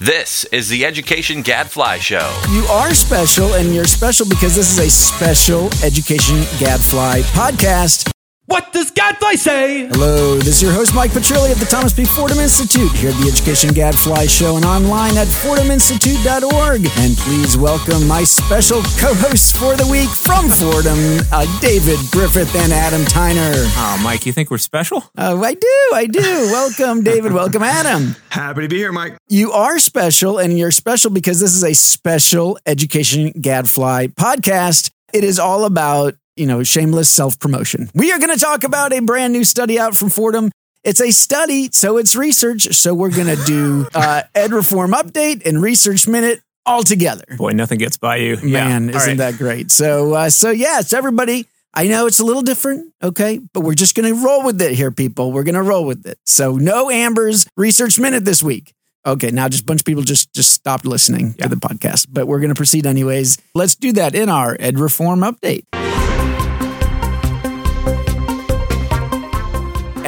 This is the Education Gadfly Show. You are special, and you're special because this is a special Education Gadfly podcast. What does Gadfly say? Hello, this is your host, Mike Petrilli of the Thomas B. Fordham Institute, here at the Education Gadfly Show and online at fordhaminstitute.org. And please welcome my special co hosts for the week from Fordham, uh, David Griffith and Adam Tyner. Oh, Mike, you think we're special? Uh, I do, I do. welcome, David. Welcome, Adam. Happy to be here, Mike. You are special, and you're special because this is a special Education Gadfly podcast. It is all about you know, shameless self promotion. We are going to talk about a brand new study out from Fordham. It's a study, so it's research. So we're going to do uh, Ed Reform Update and Research Minute all together. Boy, nothing gets by you. Man, yeah. isn't right. that great? So, uh, so yes, everybody. I know it's a little different, okay, but we're just going to roll with it here, people. We're going to roll with it. So, no Amber's Research Minute this week. Okay, now just a bunch of people just just stopped listening yeah. to the podcast, but we're going to proceed anyways. Let's do that in our Ed Reform Update.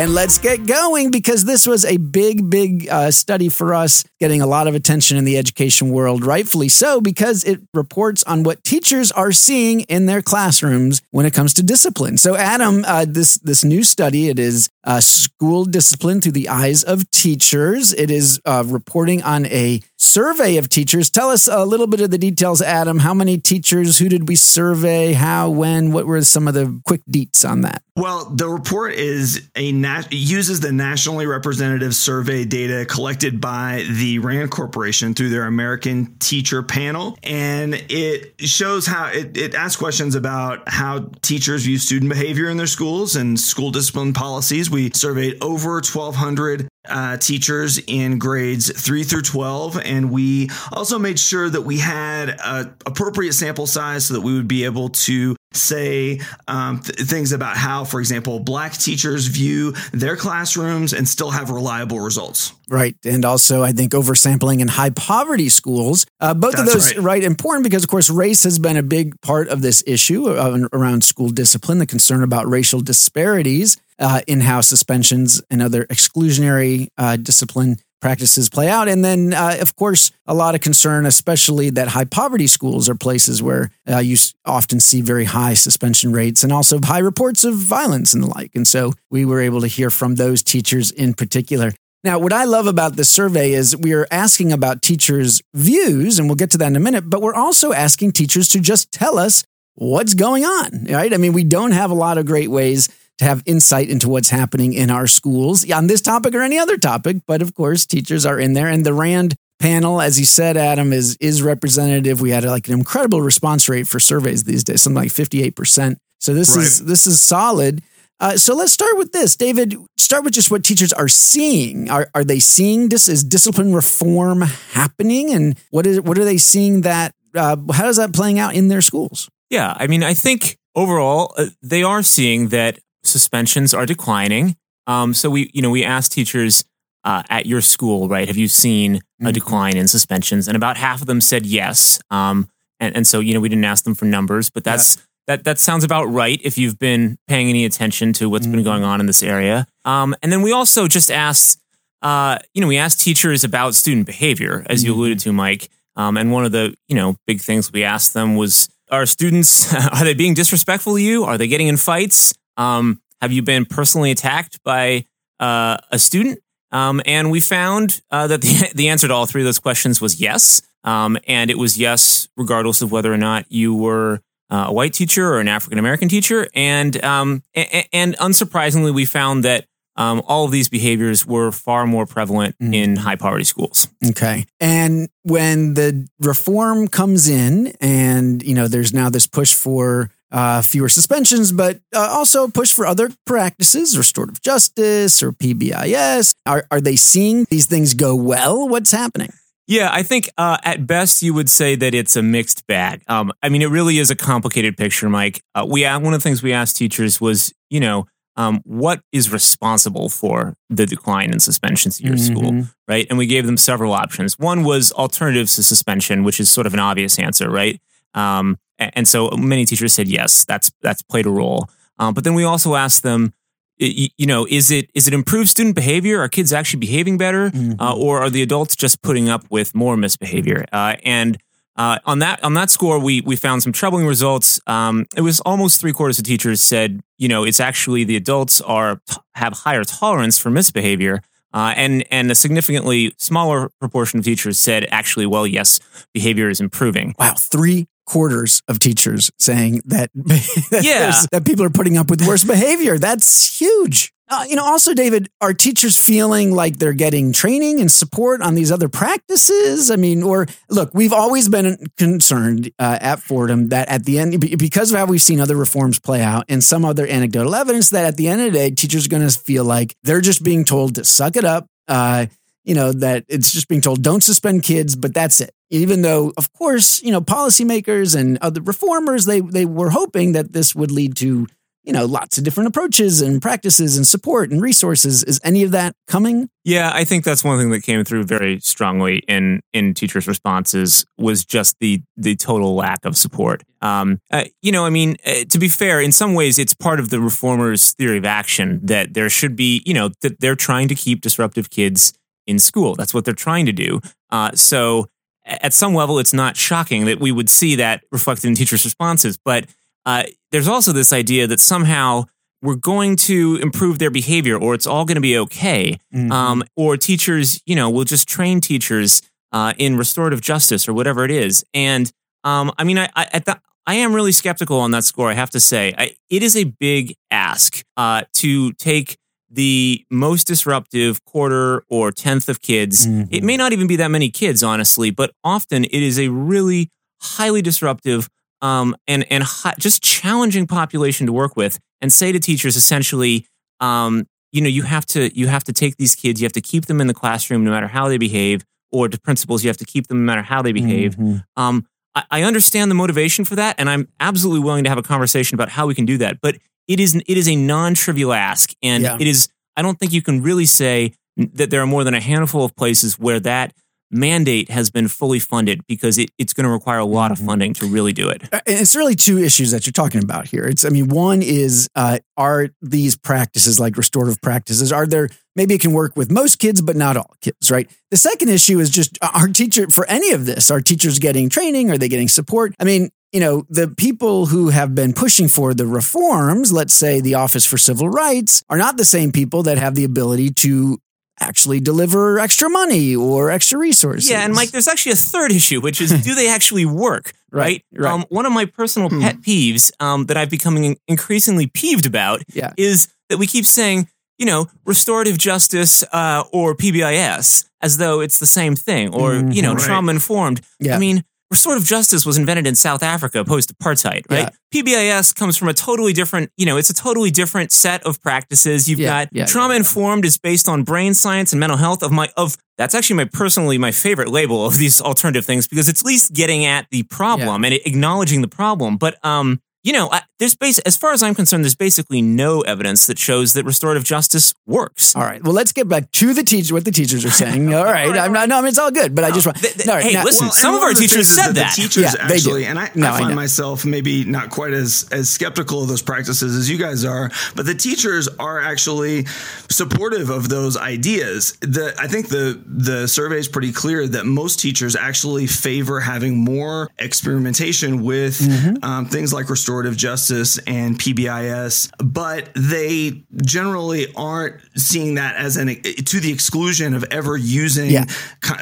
And let's get going because this was a big, big uh, study for us, getting a lot of attention in the education world, rightfully so, because it reports on what teachers are seeing in their classrooms when it comes to discipline. So, Adam, uh, this this new study, it is uh, school discipline through the eyes of teachers. It is uh, reporting on a survey of teachers. Tell us a little bit of the details, Adam. How many teachers? Who did we survey? How? When? What were some of the quick deets on that? Well, the report is a uses the nationally representative survey data collected by the Rand Corporation through their American Teacher Panel, and it shows how it, it asks questions about how teachers view student behavior in their schools and school discipline policies. We surveyed over 1,200 uh, teachers in grades 3 through 12 and we also made sure that we had a appropriate sample size so that we would be able to say um, th- things about how for example black teachers view their classrooms and still have reliable results right and also i think oversampling in high poverty schools uh, both That's of those right. right. important because of course race has been a big part of this issue uh, around school discipline the concern about racial disparities uh, in how suspensions and other exclusionary uh, discipline practices play out. And then, uh, of course, a lot of concern, especially that high poverty schools are places where uh, you often see very high suspension rates and also high reports of violence and the like. And so we were able to hear from those teachers in particular. Now, what I love about this survey is we are asking about teachers' views, and we'll get to that in a minute, but we're also asking teachers to just tell us what's going on, right? I mean, we don't have a lot of great ways to have insight into what's happening in our schools on this topic or any other topic. But of course, teachers are in there. And the RAND panel, as you said, Adam, is is representative. We had like an incredible response rate for surveys these days, something like 58%. So this right. is this is solid. Uh, so let's start with this, David. Start with just what teachers are seeing. Are are they seeing this? Is discipline reform happening, and what is what are they seeing that? Uh, how is that playing out in their schools? Yeah, I mean, I think overall uh, they are seeing that suspensions are declining. Um, so we, you know, we asked teachers uh, at your school, right? Have you seen mm-hmm. a decline in suspensions? And about half of them said yes. Um, and, and so, you know, we didn't ask them for numbers, but that's yeah. that that sounds about right if you've been paying any attention to what's mm-hmm. been going on in this area. Um, and then we also just asked, uh, you know, we asked teachers about student behavior, as mm-hmm. you alluded to, Mike. Um, and one of the, you know, big things we asked them was, are students are they being disrespectful to you? Are they getting in fights? Um, have you been personally attacked by uh, a student? Um, and we found uh, that the, the answer to all three of those questions was yes. Um, and it was yes, regardless of whether or not you were uh, a white teacher or an African American teacher. And, um, and, and unsurprisingly, we found that um, all of these behaviors were far more prevalent mm. in high poverty schools. Okay. And when the reform comes in and, you know, there's now this push for uh, fewer suspensions, but uh, also push for other practices, restorative justice or PBIS. Are, are they seeing these things go well? What's happening? Yeah, I think uh, at best you would say that it's a mixed bag. Um, I mean, it really is a complicated picture, Mike. Uh, we one of the things we asked teachers was, you know, um, what is responsible for the decline in suspensions at your mm-hmm. school, right? And we gave them several options. One was alternatives to suspension, which is sort of an obvious answer, right? Um, and so many teachers said yes, that's that's played a role. Um, but then we also asked them, you know, is it is it improved student behavior? Are kids actually behaving better, mm-hmm. uh, or are the adults just putting up with more misbehavior? Uh, and uh, on that on that score, we we found some troubling results. Um, it was almost three quarters of teachers said, you know, it's actually the adults are have higher tolerance for misbehavior, uh, and and a significantly smaller proportion of teachers said, actually, well, yes, behavior is improving. Wow, three quarters of teachers saying that, that yeah. that people are putting up with worse behavior. That's huge. Uh, you know, also, David, are teachers feeling like they're getting training and support on these other practices? I mean, or look, we've always been concerned uh, at Fordham that at the end, because of how we've seen other reforms play out and some other anecdotal evidence, that at the end of the day, teachers are going to feel like they're just being told to suck it up. Uh, you know, that it's just being told don't suspend kids, but that's it. Even though, of course, you know, policymakers and other reformers, they they were hoping that this would lead to you know, lots of different approaches and practices and support and resources. Is any of that coming? Yeah, I think that's one thing that came through very strongly in in teachers' responses was just the the total lack of support. Um, uh, you know, I mean, uh, to be fair, in some ways, it's part of the reformers' theory of action that there should be, you know, that they're trying to keep disruptive kids in school. That's what they're trying to do. Uh, so, at some level, it's not shocking that we would see that reflected in teachers' responses, but uh, there's also this idea that somehow we're going to improve their behavior or it's all going to be okay. Mm-hmm. Um, or teachers, you know, we'll just train teachers uh, in restorative justice or whatever it is. And um, I mean, I, I, at the, I am really skeptical on that score, I have to say. I, it is a big ask uh, to take the most disruptive quarter or tenth of kids. Mm-hmm. It may not even be that many kids, honestly, but often it is a really highly disruptive um, and and just challenging population to work with, and say to teachers essentially, um, you know, you have to you have to take these kids, you have to keep them in the classroom no matter how they behave, or to principals, you have to keep them no matter how they behave. Mm-hmm. Um, I, I understand the motivation for that, and I'm absolutely willing to have a conversation about how we can do that. But it is it is a non trivial ask, and yeah. it is. I don't think you can really say that there are more than a handful of places where that mandate has been fully funded because it, it's going to require a lot of mm-hmm. funding to really do it. Uh, it's really two issues that you're talking about here. It's, I mean, one is uh, are these practices like restorative practices, are there, maybe it can work with most kids, but not all kids, right? The second issue is just our teacher, for any of this, are teachers getting training? Are they getting support? I mean, you know, the people who have been pushing for the reforms, let's say the Office for Civil Rights, are not the same people that have the ability to actually deliver extra money or extra resources. Yeah, and Mike, there's actually a third issue, which is do they actually work? Right. right. right. Um, one of my personal hmm. pet peeves um, that I've becoming increasingly peeved about yeah. is that we keep saying, you know, restorative justice uh, or PBIS as though it's the same thing, or mm, you know, right. trauma informed. Yeah. I mean, restorative justice was invented in South Africa post apartheid, right? Yeah. PBIS comes from a totally different, you know, it's a totally different set of practices. You've yeah, got yeah, trauma informed is based on brain science and mental health of my of that's actually my personally my favorite label of these alternative things because it's at least getting at the problem and acknowledging the problem. But um you know, I, there's base as far as I'm concerned, there's basically no evidence that shows that restorative justice works. All right. Well, let's get back to the teacher. What the teachers are saying. All right. I'm not. No, I mean it's all good. But no. I just want. The, the, hey, now, listen. Well, some of our teachers said that. The teachers yeah, actually, and I, no, I find I myself maybe not quite as as skeptical of those practices as you guys are, but the teachers are actually supportive of those ideas. The I think the the survey is pretty clear that most teachers actually favor having more experimentation with mm-hmm. um, things like restorative restorative justice and PBIS, but they generally aren't seeing that as an to the exclusion of ever using yeah.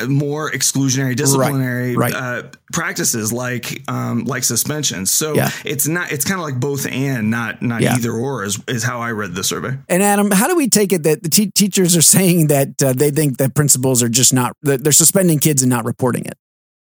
more exclusionary disciplinary right. Right. Uh, practices like um, like suspension. So yeah. it's not it's kind of like both and not not yeah. either or is, is how I read the survey. And Adam, how do we take it that the te- teachers are saying that uh, they think that principals are just not they're suspending kids and not reporting it?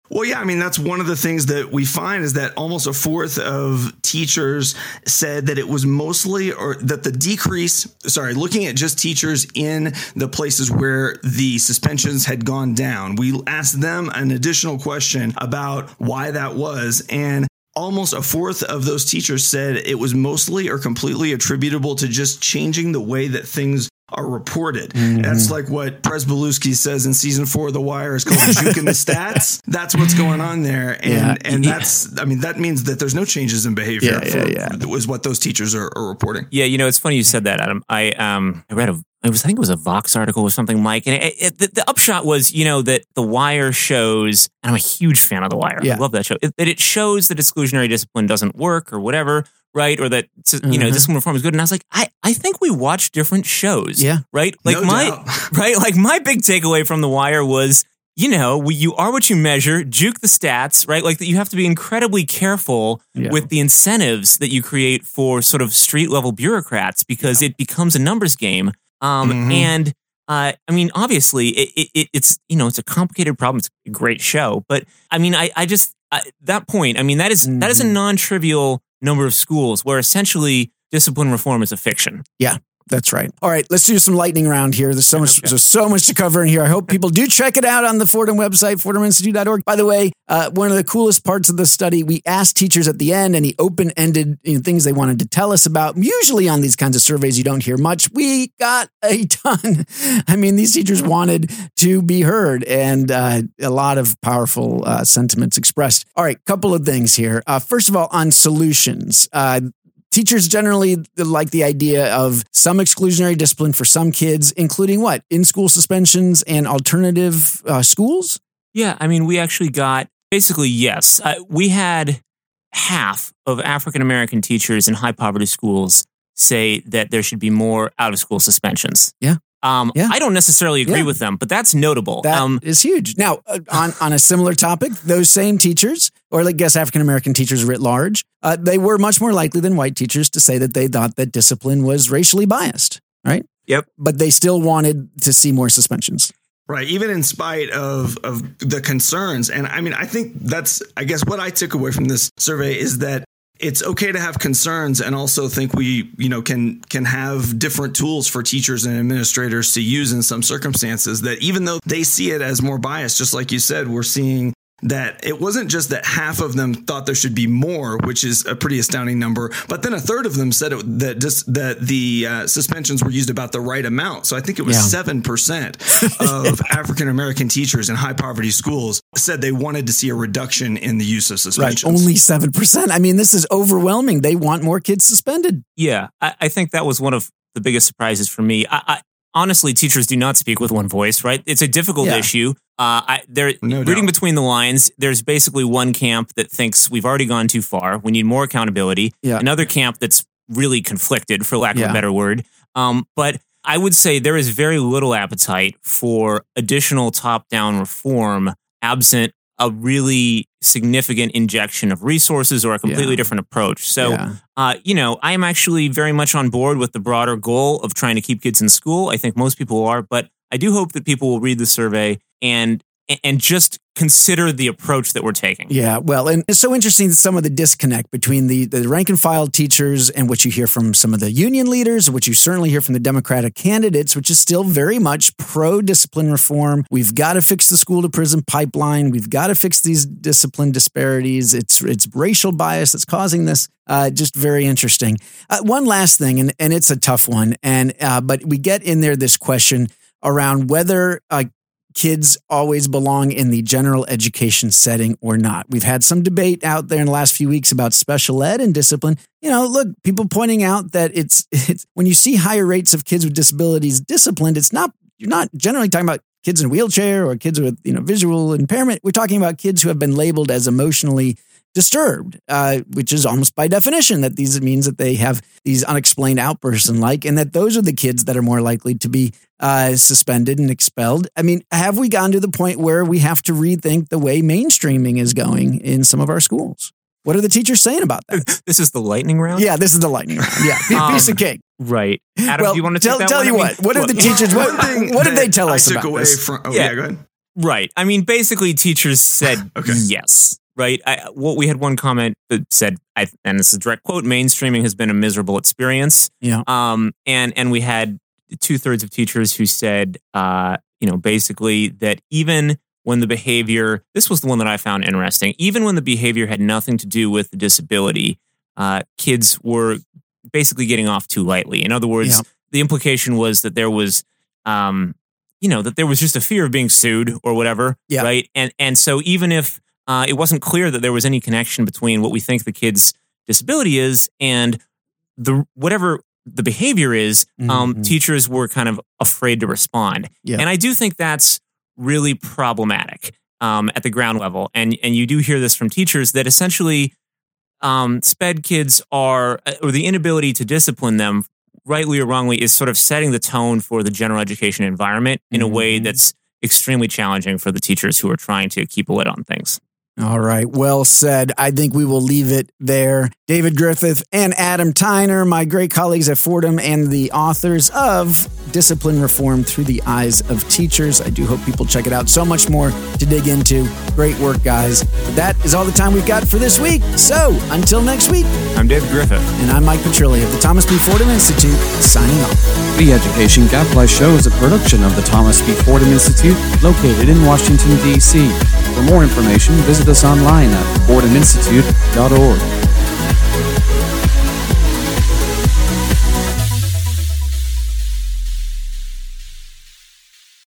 Well, yeah, I mean, that's one of the things that we find is that almost a fourth of teachers said that it was mostly, or that the decrease, sorry, looking at just teachers in the places where the suspensions had gone down, we asked them an additional question about why that was. And almost a fourth of those teachers said it was mostly or completely attributable to just changing the way that things are reported. Mm-hmm. That's like what Pryzbylewski says in season four of The Wire is called juking the stats. That's what's going on there. And yeah. and that's I mean, that means that there's no changes in behavior yeah, for, yeah, yeah. is what those teachers are, are, reporting. Yeah, you know, it's funny you said that, Adam. I um I read a it was I think it was a Vox article or something, Mike. And it, it, the, the, upshot was, you know, that The Wire shows, and I'm a huge fan of The Wire. Yeah. I love that show. It, that it shows that exclusionary discipline doesn't work or whatever right? Or that you know mm-hmm. discipline reform is good. And I was like, I, I think we watch different shows. Yeah. Right. Like no my right. Like my big takeaway from The Wire was. You know, we, you are what you measure, juke the stats, right? Like that you have to be incredibly careful yeah. with the incentives that you create for sort of street level bureaucrats because yeah. it becomes a numbers game. Um, mm-hmm. And uh, I mean, obviously, it, it, it's you know it's a complicated problem. It's a great show, but I mean, I, I just I, that point. I mean, that is, mm-hmm. that is a mm-hmm. non trivial number of schools where essentially discipline reform is a fiction. Yeah. That's right. All right, let's do some lightning round here. There's so much, okay. there's so much to cover in here. I hope people do check it out on the Fordham website, fordhaminstitute.org. By the way, uh, one of the coolest parts of the study, we asked teachers at the end any open-ended you know, things they wanted to tell us about. Usually on these kinds of surveys, you don't hear much. We got a ton. I mean, these teachers wanted to be heard, and uh, a lot of powerful uh, sentiments expressed. All right, couple of things here. Uh, first of all, on solutions, uh, teachers generally like the idea of some exclusionary discipline for some kids, including what? In school suspensions and alternative uh, schools? Yeah. I mean, we actually got basically, yes. Uh, we had half of African American teachers in high poverty schools say that there should be more out of school suspensions. Yeah. Um, yeah. I don't necessarily agree yeah. with them, but that's notable. That um, is huge. Now, uh, on, on a similar topic, those same teachers, or like guess African American teachers writ large, uh, they were much more likely than white teachers to say that they thought that discipline was racially biased, right? Yep. But they still wanted to see more suspensions. Right, even in spite of of the concerns, and I mean, I think that's, I guess, what I took away from this survey is that it's okay to have concerns and also think we you know can can have different tools for teachers and administrators to use in some circumstances that even though they see it as more biased just like you said we're seeing that it wasn't just that half of them thought there should be more, which is a pretty astounding number, but then a third of them said it, that just that the uh, suspensions were used about the right amount. So I think it was seven yeah. percent of African American teachers in high poverty schools said they wanted to see a reduction in the use of suspensions. Right, only seven percent. I mean, this is overwhelming. They want more kids suspended. Yeah, I, I think that was one of the biggest surprises for me. I, I, honestly, teachers do not speak with one voice, right? It's a difficult yeah. issue. Uh, I, they're no reading doubt. between the lines. There's basically one camp that thinks we've already gone too far. We need more accountability. Yeah. Another camp that's really conflicted, for lack of yeah. a better word. Um, but I would say there is very little appetite for additional top-down reform absent a really significant injection of resources or a completely yeah. different approach. So, yeah. uh, you know, I am actually very much on board with the broader goal of trying to keep kids in school. I think most people are, but I do hope that people will read the survey and and just consider the approach that we're taking. Yeah, well, and it's so interesting some of the disconnect between the, the rank and file teachers and what you hear from some of the union leaders, what you certainly hear from the Democratic candidates, which is still very much pro discipline reform. We've got to fix the school to prison pipeline. We've got to fix these discipline disparities. It's it's racial bias that's causing this. Uh, just very interesting. Uh, one last thing, and, and it's a tough one, and uh, but we get in there this question around whether uh, kids always belong in the general education setting or not. We've had some debate out there in the last few weeks about special ed and discipline. You know, look, people pointing out that it's it's when you see higher rates of kids with disabilities disciplined, it's not you're not generally talking about kids in a wheelchair or kids with, you know, visual impairment. We're talking about kids who have been labeled as emotionally disturbed, uh, which is almost by definition that these means that they have these unexplained outbursts and like, and that those are the kids that are more likely to be uh, suspended and expelled. I mean, have we gone to the point where we have to rethink the way mainstreaming is going in some of our schools? What are the teachers saying about that? This is the lightning round. Yeah, this is the lightning round. Yeah, um, piece of cake. Right, Adam. Well, do you want to tell, tell you what? What are the teachers? What, what did they tell us I took about away this? From, oh, yeah. yeah, go ahead. Right. I mean, basically, teachers said okay. yes right? I, well, we had one comment that said, I, and it's a direct quote: "Mainstreaming has been a miserable experience." Yeah. Um. And and we had two thirds of teachers who said, uh, you know, basically that even when the behavior, this was the one that I found interesting, even when the behavior had nothing to do with the disability, uh, kids were basically getting off too lightly. In other words, yeah. the implication was that there was, um, you know, that there was just a fear of being sued or whatever, yeah. right? And and so even if uh, it wasn't clear that there was any connection between what we think the kid's disability is and the whatever the behavior is, um, mm-hmm. teachers were kind of afraid to respond. Yeah. And I do think that's really problematic um, at the ground level. And and you do hear this from teachers that essentially um, SPED kids are, uh, or the inability to discipline them, rightly or wrongly, is sort of setting the tone for the general education environment in mm-hmm. a way mm-hmm. that's extremely challenging for the teachers who are trying to keep a lid on things. All right. Well said. I think we will leave it there. David Griffith and Adam Tyner, my great colleagues at Fordham and the authors of Discipline Reform Through the Eyes of Teachers. I do hope people check it out. So much more to dig into. Great work, guys. But that is all the time we've got for this week. So until next week, I'm David Griffith. And I'm Mike Petrilli of the Thomas B. Fordham Institute, signing off. The Education Gadfly Show is a production of the Thomas B. Fordham Institute, located in Washington, D.C. For more information, visit us online at fordhaminstitute.org.